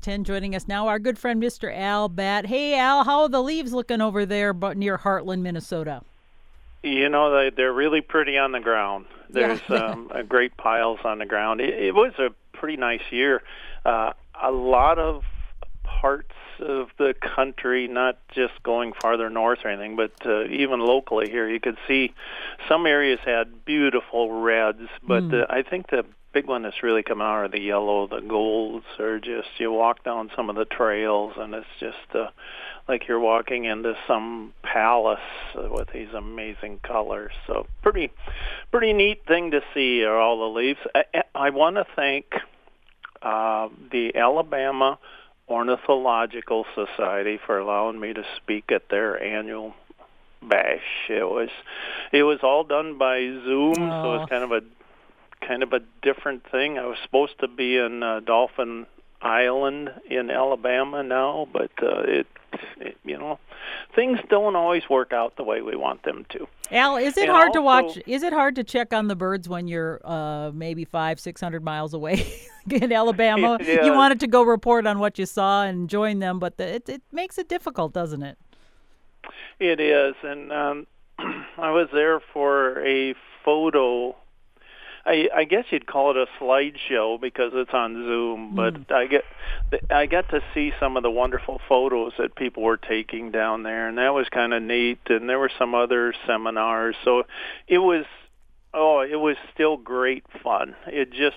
past 10. Joining us now, our good friend Mr. Al Batt. Hey, Al, how are the leaves looking over there but near Hartland, Minnesota? You know, they, they're really pretty on the ground. There's Yeah. um, great piles on the ground. It, it was a pretty nice year. Uh, a lot of parts of the country, not just going farther north or anything, but uh, even locally here, you could see some areas had beautiful reds, but Mm. uh, I think the big one that's really come out are the yellow, the golds, are just you walk down some of the trails and it's just uh, like you're walking into some palace with these amazing colors. So pretty, pretty neat thing to see are all the leaves. I, I want to thank uh, the Alabama Ornithological Society for allowing me to speak at their annual bash. It was, it was all done by Zoom, so Oh. it's kind of a kind of a different thing. I was supposed to be in uh, Dauphin Island in Alabama now, but uh, it, it, you know, things don't always work out the way we want them to. Al, is it And hard to watch? Is it hard to check on the birds when you're uh, maybe five, six hundred miles away in Alabama? Yeah. You wanted to go report on what you saw and join them, but the, it, it makes it difficult, doesn't it? It is, and um, I was there for a photo. I, I guess you'd call it a slideshow because it's on Zoom, hmm. but I get I got to see some of the wonderful photos that people were taking down there, and that was kind of neat. And there were some other seminars, so it was oh, it was still great fun. It just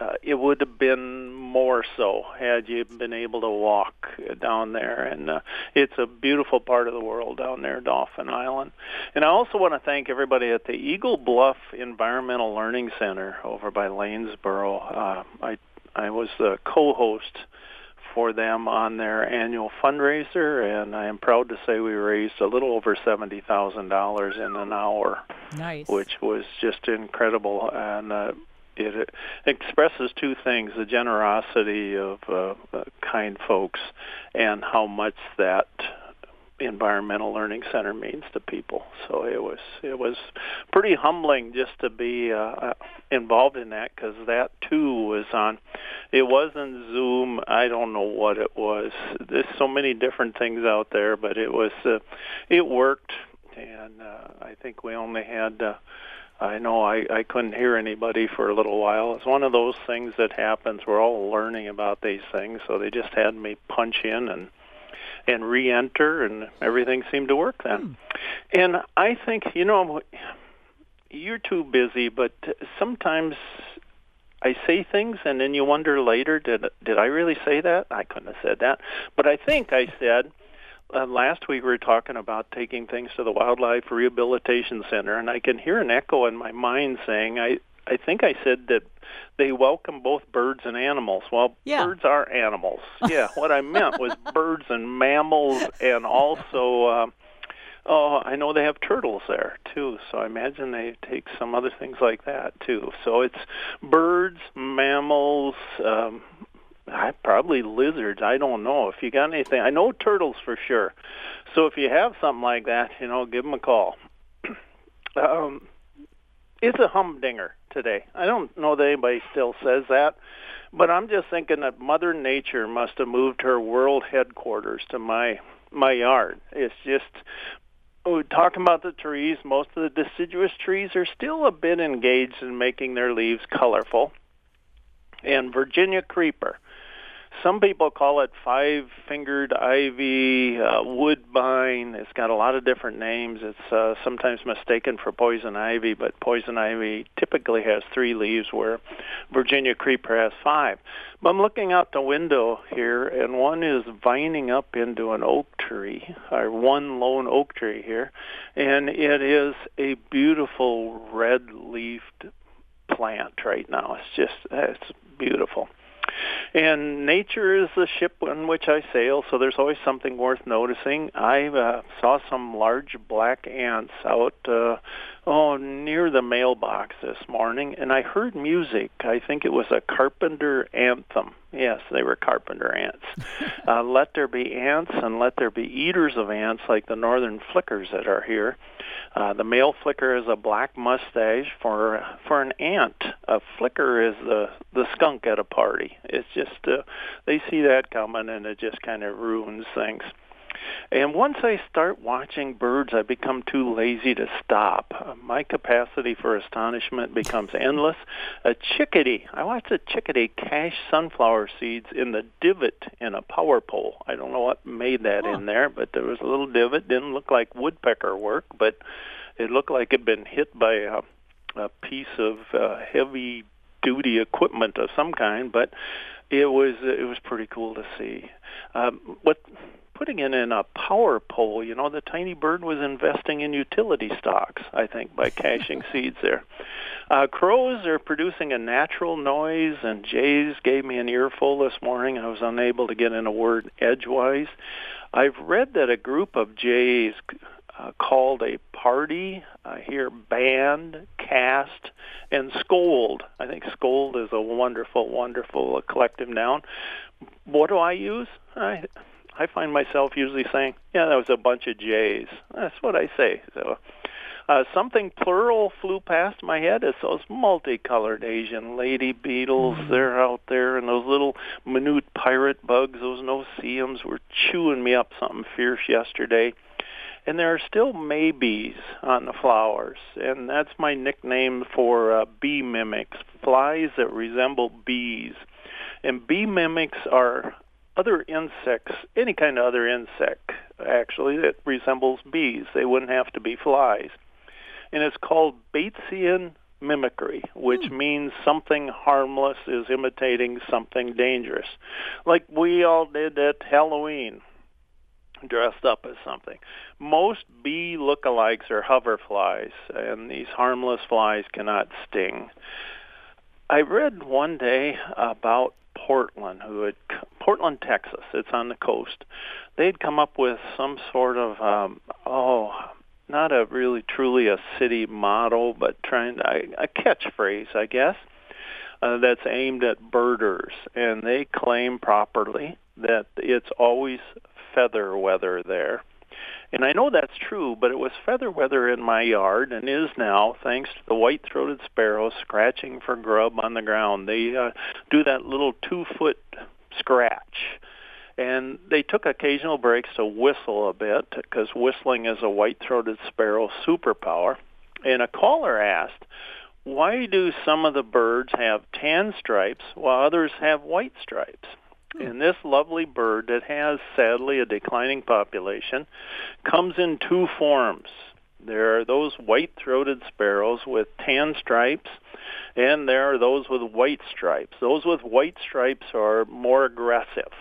uh, it would have been more so had you been able to walk down there. And uh, it's a beautiful part of the world down there Dauphin Island. And I also want to thank everybody at the Eagle Bluff Environmental Learning Center over by Lanesboro. Uh, I I was the co-host for them on their annual fundraiser and I am proud to say we raised a little over $70,000 in an hour Nice. which was just incredible. And uh, it expresses two things the generosity of uh, uh, kind folks and how much that environmental learning center means to people. So it was it was pretty humbling just to be uh, uh, involved in that because that too was on it wasn't zoom i don't know what it was. There's so many different things out there but it was uh, it worked. And uh, i think we only had uh, I know I, I couldn't hear anybody for a little while. It's one of those things that happens. We're all learning about these things, so they just had me punch in and and re-enter, and everything seemed to work then. Hmm. And I think you know you're too busy, but sometimes I say things, and then you wonder later, did did I really say that? I couldn't have said that, but I think I said uh, last week we were talking about taking things to the Wildlife Rehabilitation Center, and I can hear an echo in my mind saying, I, I think I said that they welcome both birds and animals. Well, Yeah. birds are animals. Yeah, what I meant was birds and mammals, and also, uh, oh, I know they have turtles there too. So I imagine they take some other things like that too. So it's birds, mammals. Um, I probably lizards. I don't know if you got anything. I know turtles for sure. So if you have something like that, you know, give them a call. um, it's a humdinger today. I don't know that anybody still says that, but I'm just thinking that Mother Nature must have moved her world headquarters to my my yard. It's just talking about the trees. Most of the deciduous trees are still a bit engaged in making their leaves colorful. And Virginia creeper. Some people call it five-fingered ivy, uh, woodbine. It's got a lot of different names. It's uh, sometimes mistaken for poison ivy, but poison ivy typically has three leaves, where Virginia creeper has five. But I'm looking out the window here, and one is vining up into an oak tree, or one lone oak tree here, and it is a beautiful red-leafed plant right now. It's just it's. And nature is the ship in which I sail, so there's always something worth noticing. I uh, saw some large black ants out uh, oh, near the mailbox this morning, and I heard music. I think it was a carpenter anthem. Yes, they were carpenter ants. uh, let there be ants, and let there be eaters of ants, like the northern flickers that are here. Uh, the male flicker is a black mustache for for an ant. A flicker is the the skunk at a party. It's just uh, they see that coming, and it just kind of ruins things. And once I start watching birds, I become too lazy to stop. My capacity for astonishment becomes endless. A chickadee, I watched a chickadee cache sunflower seeds in the divot in a power pole. I don't know what made that huh. in there, but there was a little divot. Didn't look like woodpecker work, but it looked like it'd been hit by a, a piece of uh, heavy duty equipment of some kind, but it was it was pretty cool to see. Um, what putting it in a power pole, you know, the tiny bird was investing in utility stocks, I think, by caching seeds there. Uh, crows are producing a natural noise, and jays gave me an earful this morning. I was unable to get in a word edgewise. I've read that a group of jays uh, called a party, uh, here band, cast, and scold. I think scold is a wonderful, wonderful collective noun. What do I use? I I find myself usually saying, "Yeah, that was a bunch of Jays." That's what I say. So, uh, something plural flew past my head. It's those multicolored Asian lady beetles. Mm-hmm. They're out there, and those little minute pirate bugs, those no-see-ums, were chewing me up something fierce yesterday. And there are still maybes on the flowers, and that's my nickname for uh, bee mimics, flies that resemble bees. And bee mimics are other insects, any kind of other insect, actually, that resembles bees. They wouldn't have to be flies. And it's called Batesian mimicry, which hmm. means something harmless is imitating something dangerous. Like we all did at Halloween, dressed up as something. Most bee lookalikes are hoverflies, and these harmless flies cannot sting. I read one day about Portland, who had Portland, Texas. It's on the coast. They'd come up with some sort of um, oh, not a really truly a city model, but trying to, a catchphrase, I guess, uh, that's aimed at birders, and they claim properly that it's always feather weather there. And I know that's true, but it was feather weather in my yard and is now, thanks to the white-throated sparrow scratching for grub on the ground. They uh, do that little two-foot scratch. And they took occasional breaks to whistle a bit because whistling is a white-throated sparrow superpower. And a caller asked, why do some of the birds have tan stripes while others have white stripes? Hmm. And this lovely bird that has sadly a declining population comes in two forms. There are those white-throated sparrows with tan stripes, and there are those with white stripes. Those with white stripes are more aggressive.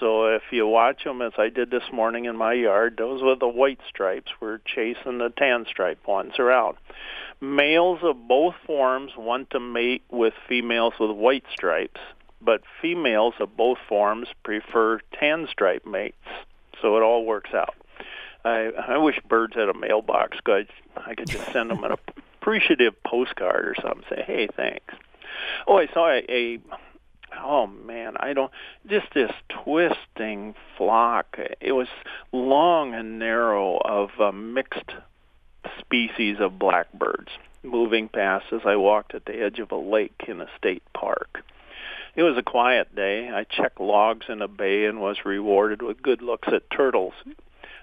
So if you watch them, as I did this morning in my yard, those with the white stripes were chasing the tan stripe ones around. Males of both forms want to mate with females with white stripes, but females of both forms prefer tan stripe mates. So it all works out. I I wish birds had a mailbox. Cause I could just send them an appreciative postcard or something. Say, hey, thanks. Oh, I saw a, a oh man, I don't just this twisting flock. It was long and narrow of a mixed species of blackbirds moving past as I walked at the edge of a lake in a state park. It was a quiet day. I checked logs in a bay and was rewarded with good looks at turtles.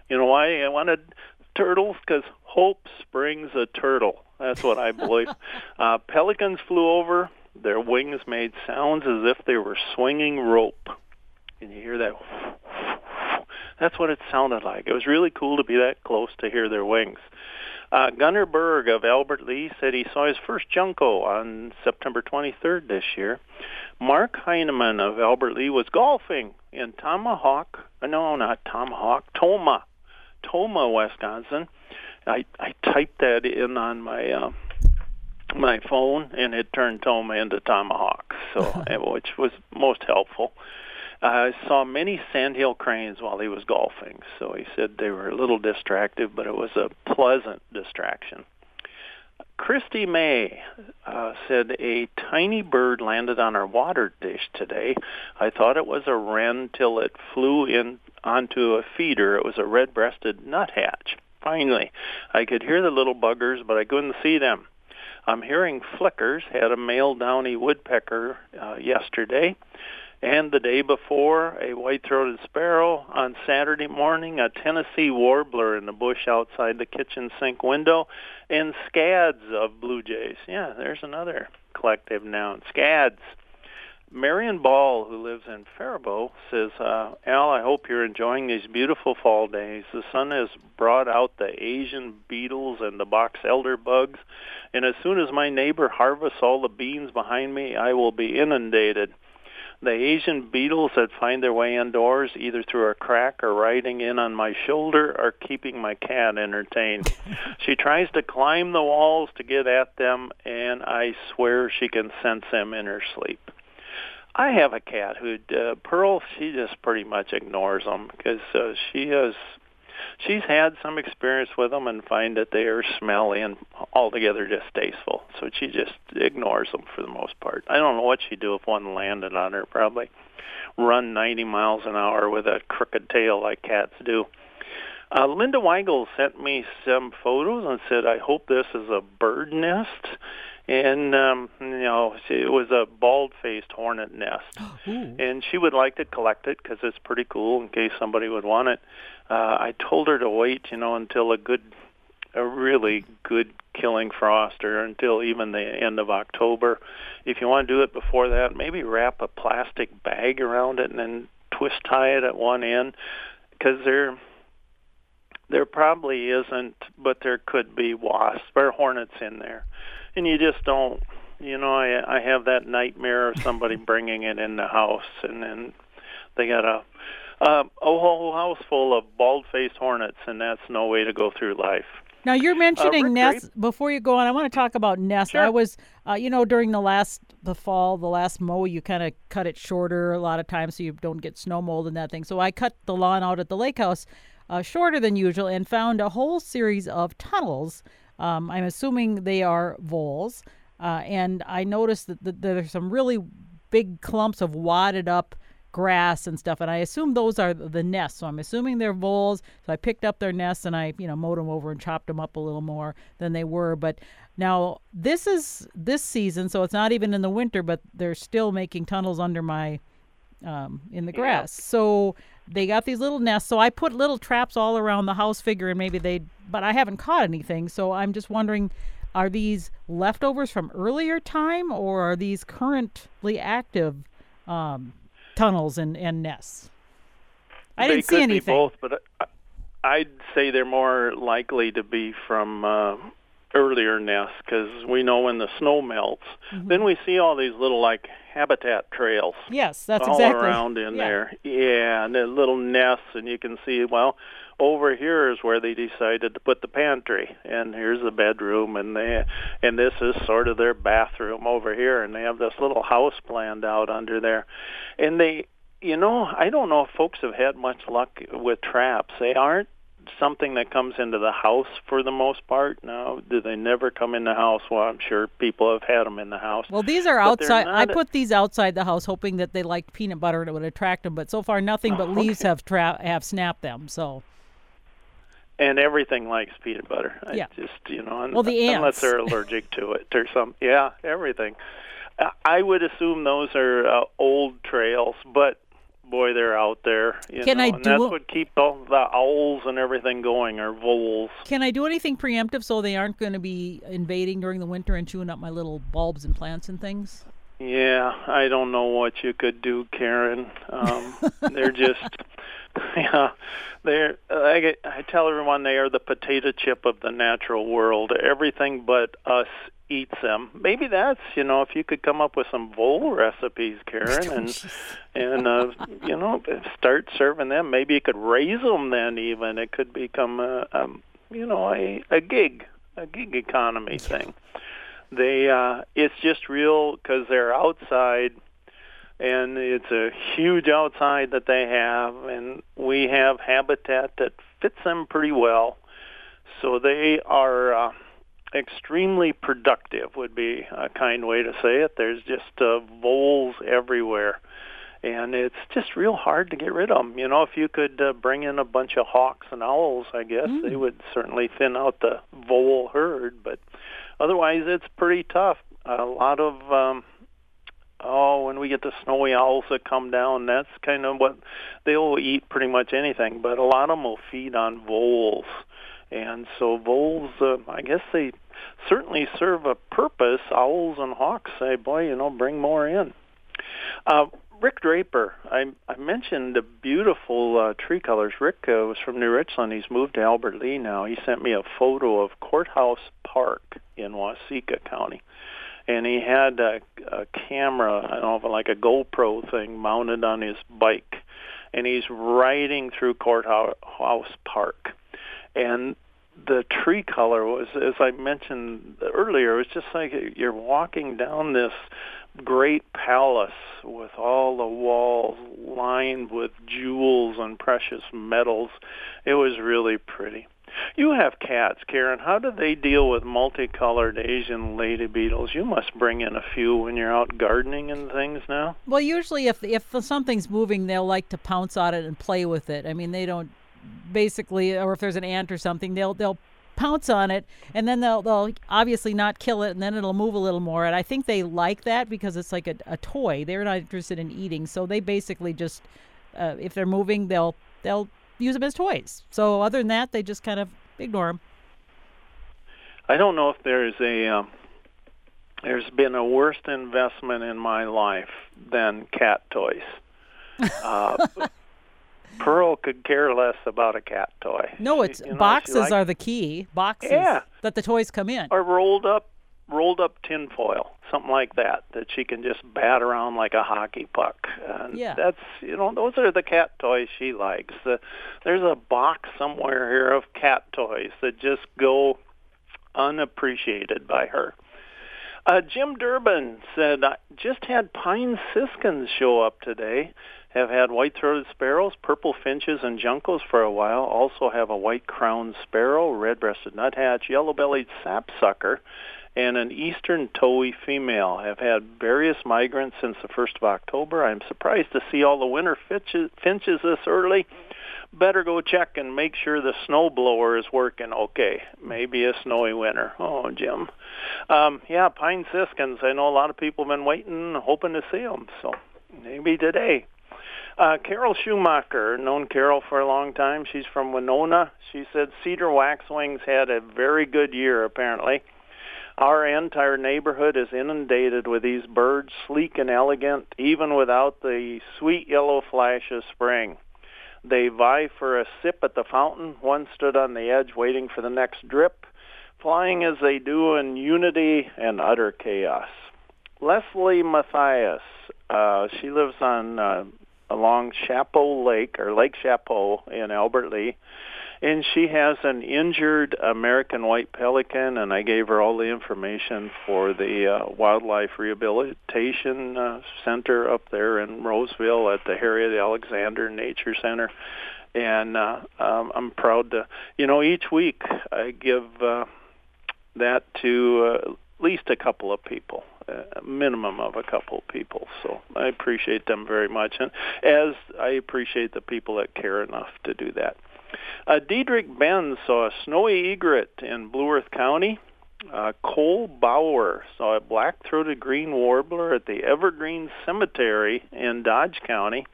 You know why I wanted turtles? Because hope springs a turtle. That's what I believe. uh, pelicans flew over. Their wings made sounds as if they were swinging rope. Can you hear that? That's what it sounded like. It was really cool to be that close to hear their wings. Uh, Gunnar Berg of Albert Lea said he saw his first junco on September 23rd this year. Mark Heineman of Albert Lea was golfing in Tomahawk, uh, no, not Tomahawk, Tomah, Tomah, Wisconsin. I, I typed that in on my uh, my phone, and it turned Tomah into Tomahawk, so which was most helpful. I saw many sandhill cranes while he was golfing, so he said they were a little distractive, but it was a pleasant distraction. Christy May uh, said a tiny bird landed on our water dish today. I thought it was a wren till it flew in onto a feeder. It was a red-breasted nuthatch. Finally, I could hear the little buggers, but I couldn't see them. I'm hearing flickers. Had a male downy woodpecker uh, yesterday. And the day before, a white-throated sparrow. On Saturday morning, a Tennessee warbler in the bush outside the kitchen sink window. And scads of blue jays. Yeah, there's another collective noun. Scads. Marion Ball, who lives in Faribault, says, uh, Al, I hope you're enjoying these beautiful fall days. The sun has brought out the Asian beetles and the box elder bugs, and as soon as my neighbor harvests all the beans behind me, I will be inundated. The Asian beetles that find their way indoors, either through a crack or riding in on my shoulder, are keeping my cat entertained. she tries to climb the walls to get at them, and I swear she can sense them in her sleep. I have a cat who uh, Pearl. She just pretty much ignores them because uh, she has she's had some experience with them and find that they are smelly and altogether distasteful. So she just ignores them for the most part. I don't know what she'd do if one landed on her. Probably run 90 miles an hour with a crooked tail like cats do. Uh, Linda Weigel sent me some photos and said, "I hope this is a bird nest." And um, you know it was a bald-faced hornet nest, and she would like to collect it because it's pretty cool in case somebody would want it. Uh, I told her to wait, you know, until a good, a really good killing frost, or until even the end of October. If you want to do it before that, maybe wrap a plastic bag around it and then twist tie it at one end, because there, there probably isn't, but there could be wasps or hornets in there and you just don't you know i i have that nightmare of somebody bringing it in the house and then they got a uh, a whole house full of bald-faced hornets and that's no way to go through life now you're mentioning uh, nests. Before you go on, I want to talk about nests. Sure. I was, uh, you know, during the last the fall, the last mow, you kind of cut it shorter a lot of times so you don't get snow mold and that thing. So I cut the lawn out at the lake house uh, shorter than usual and found a whole series of tunnels um, I'm assuming they are voles. Uh, and I noticed that, that there's some really big clumps of wadded up grass and stuff and i assume those are the nests. So i'm assuming they're voles. So i picked up their nests and i you know mowed them over and chopped them up a little more than they were. But now this is this season so it's not even in the winter but they're still making tunnels under my um, in the grass so they got these little nests. So I put little traps all around the house, figuring maybe they, but I haven't caught anything. So I'm just wondering, are these leftovers from earlier time, or are these currently active um, tunnels and, and nests? I they didn't could see anything. Be both, but I'd say they're more likely to be from uh, earlier nests because we know when the snow melts, Mm-hmm. then we see all these little like habitat trails Yes, that's all exactly around in yeah. there. Yeah, and the little nests, and you can see well. Over here is where they decided to put the pantry, and here's the bedroom, and they, and this is sort of their bathroom over here, and they have this little house planned out under there, and they, you know, I don't know if folks have had much luck with traps. They aren't something that comes into the house for the most part. Now, do they never come in the house? Well, I'm sure people have had them in the house. Well, these are But outside. I put these outside the house, hoping that they liked peanut butter and it would attract them. But so far, nothing but Oh, leaves have tra- have snapped them. So and everything likes peanut butter. I Yeah. just you know, un- Well, the ants. unless they're allergic to it or some. Yeah, everything. I- I would assume those are uh, old trails, but boy, they're out there. You Can know, I and do that's what keeps all the owls and everything going, or voles. Can I do anything preemptive so they aren't going to be invading during the winter and chewing up my little bulbs and plants and things? Yeah, I don't know what you could do, Karen. Um, they're just, yeah, they're. I, get- I tell everyone they are the potato chip of the natural world. Everything but us eats them. Maybe that's you know if you could come up with some vole recipes, Karen, and and uh, you know start serving them. Maybe you could raise them. Then even it could become a, um, you know a a gig, a gig economy thing they uh it's just real because they're outside and it's a huge outside that they have and we have habitat that fits them pretty well so they are uh extremely productive would be a kind way to say it. There's just uh, voles everywhere, and it's just real hard to get rid of them. You know, if you could uh, bring in a bunch of hawks and owls, I guess mm. they would certainly thin out the vole herd. But otherwise, it's pretty tough. A lot of um, oh, when we get the snowy owls that come down, that's kind of what they'll eat pretty much anything. But a lot of them will feed on voles. And so voles, uh, I guess they certainly serve a purpose. Owls and hawks say, boy, you know, bring more in. Uh, Rick Draper, I, I mentioned the beautiful uh, tree colors. Rick uh, was from New Richland. He's moved to Albert Lea now. He sent me a photo of Courthouse Park in Waseca County. And he had a, a camera, I don't know, like a GoPro thing mounted on his bike. And he's riding through Courthouse Park. And the tree color was, as I mentioned earlier, it was just like you're walking down this great palace with all the walls lined with jewels and precious metals. It was really pretty. You have cats, Karen. How do they deal with multicolored Asian lady beetles? You must bring in a few when you're out gardening and things now. Well, usually if if something's moving, they'll like to pounce on it and play with it. I mean, they don't basically, or if there's an ant or something, they'll they'll pounce on it and then they'll they'll obviously not kill it and then it'll move a little more and I think they like that because it's like a, a toy. They're not interested in eating so they basically just uh, if they're moving they'll they'll use them as toys. So other than that they just kind of ignore them I don't know if there's a um, there's been a worse investment in my life than cat toys. Uh, Pearl could care less about a cat toy. No, it's you know, boxes are the key. Boxes yeah. that the toys come in. Or rolled up rolled up tinfoil, something like that, that she can just bat around like a hockey puck. And yeah. that's you know, those are the cat toys she likes. The, there's a box somewhere here of cat toys that just go unappreciated by her. Uh, Jim Durbin said, I just had pine siskins show up today have had white-throated sparrows, purple finches, and juncos for a while. Also have a white-crowned sparrow, red-breasted nuthatch, yellow-bellied sapsucker, and an eastern towhee female. Have had various migrants since the 1st of October. I'm surprised to see all the winter finches, finches this early. Better go check and make sure the snow blower is working okay. Maybe a snowy winter. Oh, Jim. Um, yeah, pine siskins. I know a lot of people have been waiting, hoping to see them. So maybe today. Uh, Carol Schumacher, known Carol for a long time. She's from Winona. She said cedar waxwings had a very good year, apparently. Our entire neighborhood is inundated with these birds, sleek and elegant, even without the sweet yellow flash of spring. They vie for a sip at the fountain. One stood on the edge waiting for the next drip, flying as they do in unity and utter chaos. Leslie Matthias, uh, she lives on uh, along Chapeau Lake or Lake Chapeau in Albert Lea. And she has an injured American white pelican, and I gave her all the information for the uh, Wildlife Rehabilitation uh, Center up there in Roseville at the Harriet Alexander Nature Center. And uh, um, I'm proud to, you know, each week I give uh, that to uh, at least a couple of people a minimum of a couple people. So I appreciate them very much, and as I appreciate the people that care enough to do that. Uh, Diedrich Benz saw a snowy egret in Blue Earth County. Uh, Cole Bauer saw a black-throated green warbler at the Evergreen Cemetery in Dodge County.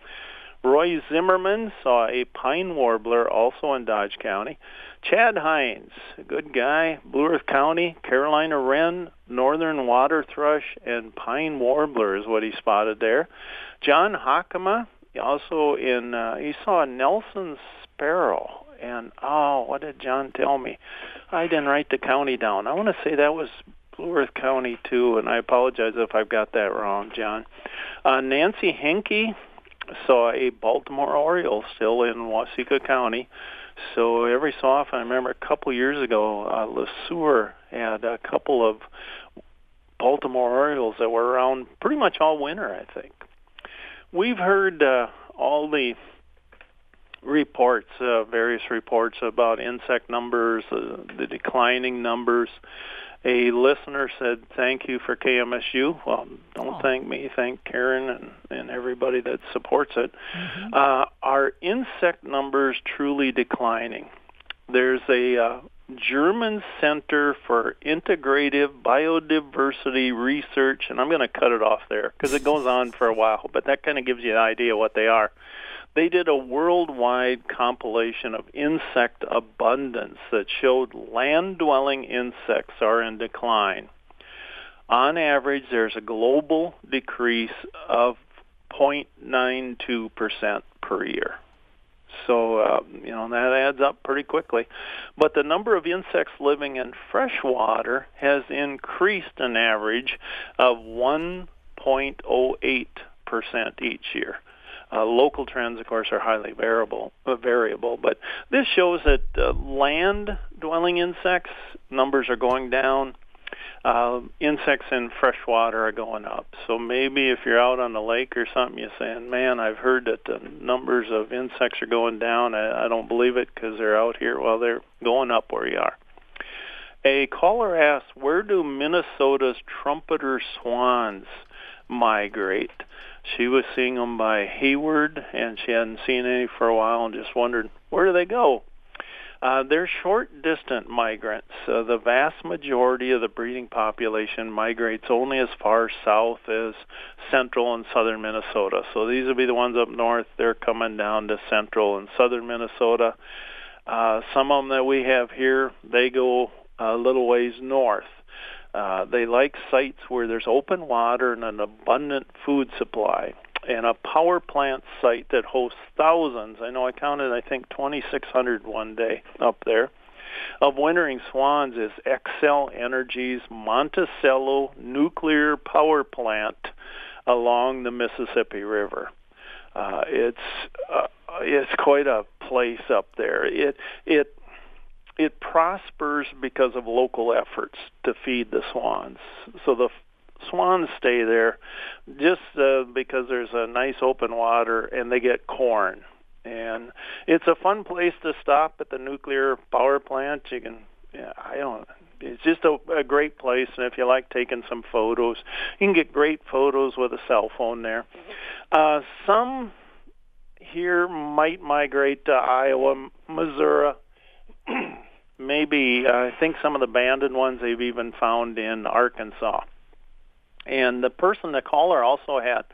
Roy Zimmerman saw a pine warbler also in Dodge County. Chad Hines, a good guy, Blue Earth County, Carolina wren, northern water thrush, and pine warbler is what he spotted there. John Hakama, also in, uh, he saw a Nelson sparrow. And, oh, what did John tell me? I didn't write the county down. I want to say that was Blue Earth County, too, and I apologize if I've got that wrong, John. Uh, Nancy Henke saw a Baltimore Oriole still in Waseca County. So every so often, I remember a couple years ago, uh, Le Sueur had a couple of Baltimore Orioles that were around pretty much all winter, I think. We've heard uh, all the reports, uh, various reports about insect numbers, uh, the declining numbers. A listener said, "Thank you for KMSU." Well, don't Oh. thank me. Thank Karen and and everybody that supports it. Mhm. Uh, are insect numbers truly declining? There's a uh, German Center for Integrative Biodiversity Research, and I'm going to cut it off there because it goes on for a while, but that kind of gives you an idea what they are. They did a worldwide compilation of insect abundance that showed land-dwelling insects are in decline. On average, there's a global decrease of 0.92% per year. So, uh, you know, that adds up pretty quickly. But the number of insects living in fresh water has increased an average of 1.08% each year. Uh, local trends, of course, are highly variable, uh, variable, but this shows that uh, land-dwelling insects numbers are going down. Uh, insects in fresh water are going up. So maybe if you're out on the lake or something, you're saying, "Man, I've heard that the numbers of insects are going down. I, I don't believe it because they're out here. Well, they're going up where you are." A caller asked, "Where do Minnesota's trumpeter swans migrate?" She was seeing them by Hayward, and she hadn't seen any for a while, and just wondered where do they go. Uh, they're short distant migrants. Uh, the vast majority of the breeding population migrates only as far south as central and southern Minnesota. So these will be the ones up north. They're coming down to central and southern Minnesota. Uh, some of them that we have here, they go a little ways north. Uh, they like sites where there's open water and an abundant food supply and a power plant site that hosts thousands. I know I counted, I think, 2,600 one day up there. Of wintering swans is Xcel Energy's Monticello nuclear power plant along the Mississippi River. Uh, it's uh, it's quite a place up there. It it it prospers because of local efforts to feed the swans. So the swans stay there just uh, because there's a nice open water and they get corn. And it's a fun place to stop at the nuclear power plant. You can, yeah, I don't. It's just a, a great place, and if you like taking some photos, you can get great photos with a cell phone there. Uh, some here might migrate to Iowa, Missouri. Maybe uh, I think some of the abandoned ones they've even found in Arkansas. And the person, the caller, also had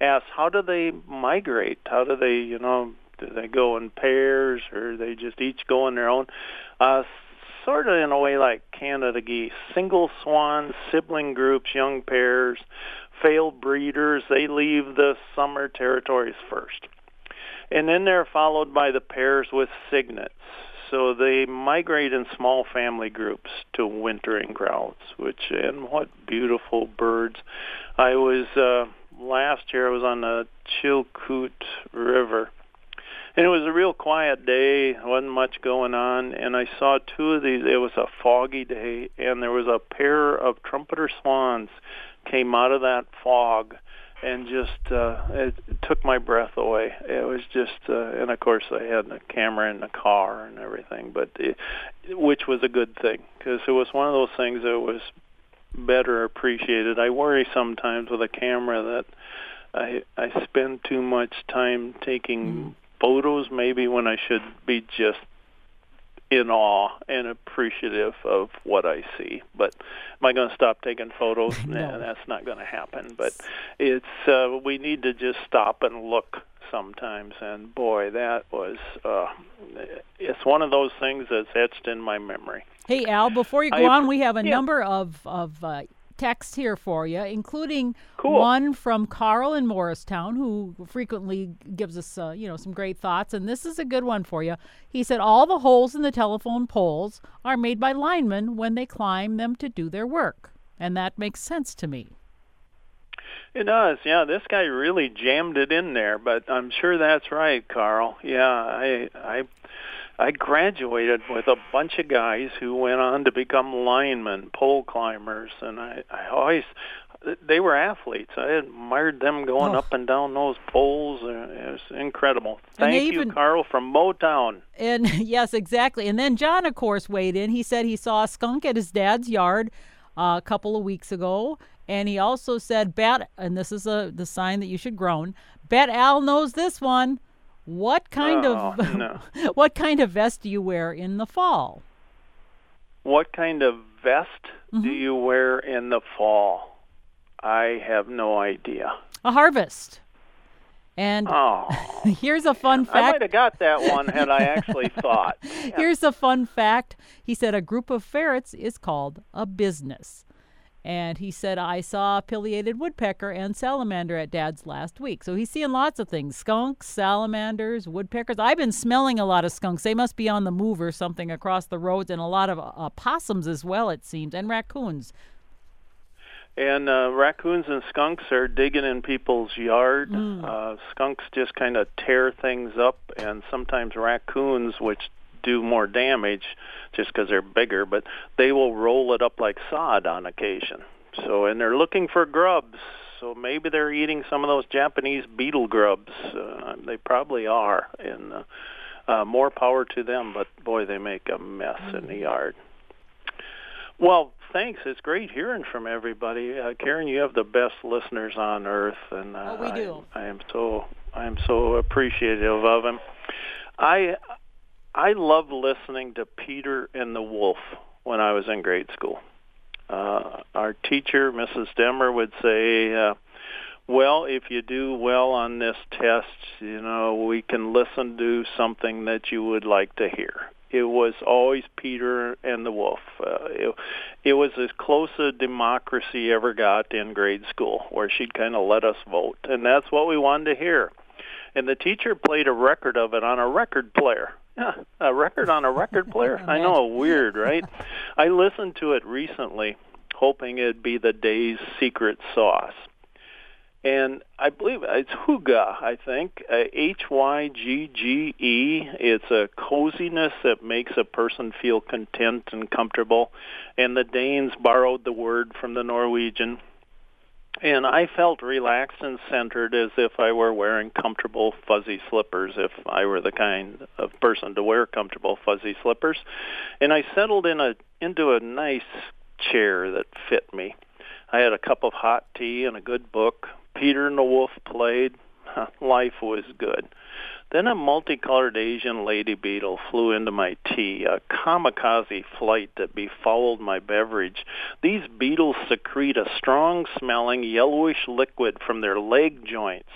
asked, how do they migrate? How do they, you know, do they go in pairs or they just each go on their own? Uh, sort of in a way like Canada geese, single swans, sibling groups, young pairs, failed breeders. They leave the summer territories first, and then they're followed by the pairs with cygnets. So they migrate in small family groups to wintering grounds, which and what beautiful birds. I was uh last year I was on the Chilkoot River. And it was a real quiet day, wasn't much going on, and I saw two of these. It was a foggy day, and there was a pair of trumpeter swans came out of that fog and just uh it, it took my breath away it was just uh and of course i had a camera in the car and everything but it, which was a good thing because it was one of those things that was better appreciated i worry sometimes with a camera that i i spend too much time taking Mm. photos maybe when i should be just in awe and appreciative of what I see. But am I going to stop taking photos? No. Nah, that's not going to happen. But it's uh, we need to just stop and look sometimes. And boy, that was uh, it's one of those things that's etched in my memory. Hey Al, before you go I- on, we have a yeah. number of of uh, texts here for you, including Cool. one from Carl in Morristown, who frequently gives us uh, you know some great thoughts, and this is a good one for you. He said all the holes in the telephone poles are made by linemen when they climb them to do their work, and that makes sense to me. It does, yeah. This guy really jammed it in there, but I'm sure that's right, Carl. Yeah, I I I graduated with a bunch of guys who went on to become linemen, pole climbers, and I I always they were athletes. I admired them going Oh. up and down those poles. It was incredible. Thank you, even- Carl from Motown. And yes, exactly. And then John, of course, weighed in. He said he saw a skunk at his dad's yard uh, a couple of weeks ago, and he also said, "Bet," and this is a the sign that you should groan. Bet Al knows this one. What kind Oh, of no. what kind of vest do you wear in the fall? What kind of vest do Mm-hmm. you wear in the fall? I have no idea. A harvest. And Oh, here's a fun fact. I might have got that one had I actually thought. Here's a fun fact. He said a group of ferrets is called a business. And he said, I saw a pileated woodpecker and salamander at Dad's last week. So he's seeing lots of things skunks, salamanders, woodpeckers. I've been smelling a lot of skunks. They must be on the move or something across the roads, and a lot of uh, possums as well, it seems, and raccoons. And uh, raccoons and skunks are digging in people's yard. Mm. Uh, skunks just kind of tear things up, and sometimes raccoons, which do more damage just because they're bigger, but they will roll it up like sod on occasion. So, and they're looking for grubs. So maybe they're eating some of those Japanese beetle grubs. Uh, they probably are, and uh, uh, more power to them. But boy, they make a mess in the yard. Well, thanks. It's great hearing from everybody. Uh, Karen, you have the best listeners on earth, and uh, Oh, we do. I, I am so I am so appreciative of them. I I love listening to Peter and the Wolf when I was in grade school. Uh, our teacher, Mrs. Demmer, would say, uh, "Well, if you do well on this test, you know, we can listen to something that you would like to hear." It was always Peter and the Wolf. Uh, it, it was as close a democracy ever got in grade school, where she'd kind of let us vote, and that's what we wanted to hear. And the teacher played a record of it on a record player. Yeah, a record on a record player. I know, weird, right? I listened to it recently, hoping it'd be the day's secret sauce. And I believe it's hygge, I think, uh, H-Y-G-G-E. It's a coziness that makes a person feel content and comfortable. And the Danes borrowed the word from the Norwegian. And I felt relaxed and centered as if I were wearing comfortable fuzzy slippers, if I were the kind of person to wear comfortable fuzzy slippers. And I settled in a into a nice chair that fit me. I had a cup of hot tea and a good book. Peter and the Wolf played. Life was good. Then a multicolored Asian lady beetle flew into my tea, a kamikaze flight that befouled my beverage. These beetles secrete a strong-smelling yellowish liquid from their leg joints,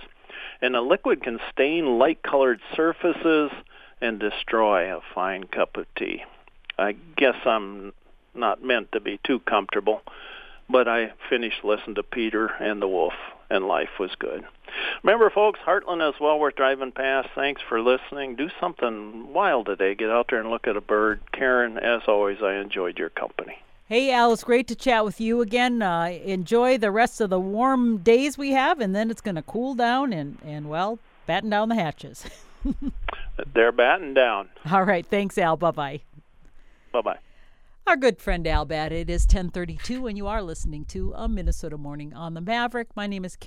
and the liquid can stain light-colored surfaces and destroy a fine cup of tea. I guess I'm not meant to be too comfortable, but I finished listening to Peter and the Wolf, and life was good. Remember, folks, Hartland is well worth driving past. Thanks for listening. Do something wild today. Get out there and look at a bird. Karen, as always, I enjoyed your company. Hey, Al, it's great to chat with you again. Uh, enjoy the rest of the warm days we have, and then it's going to cool down and, and, well, batten down the hatches. They're batting down. All right. Thanks, Al. Bye bye. Bye bye. Our good friend Al Batt. It is 1032, and you are listening to a Minnesota Morning on the Maverick. My name is Karen.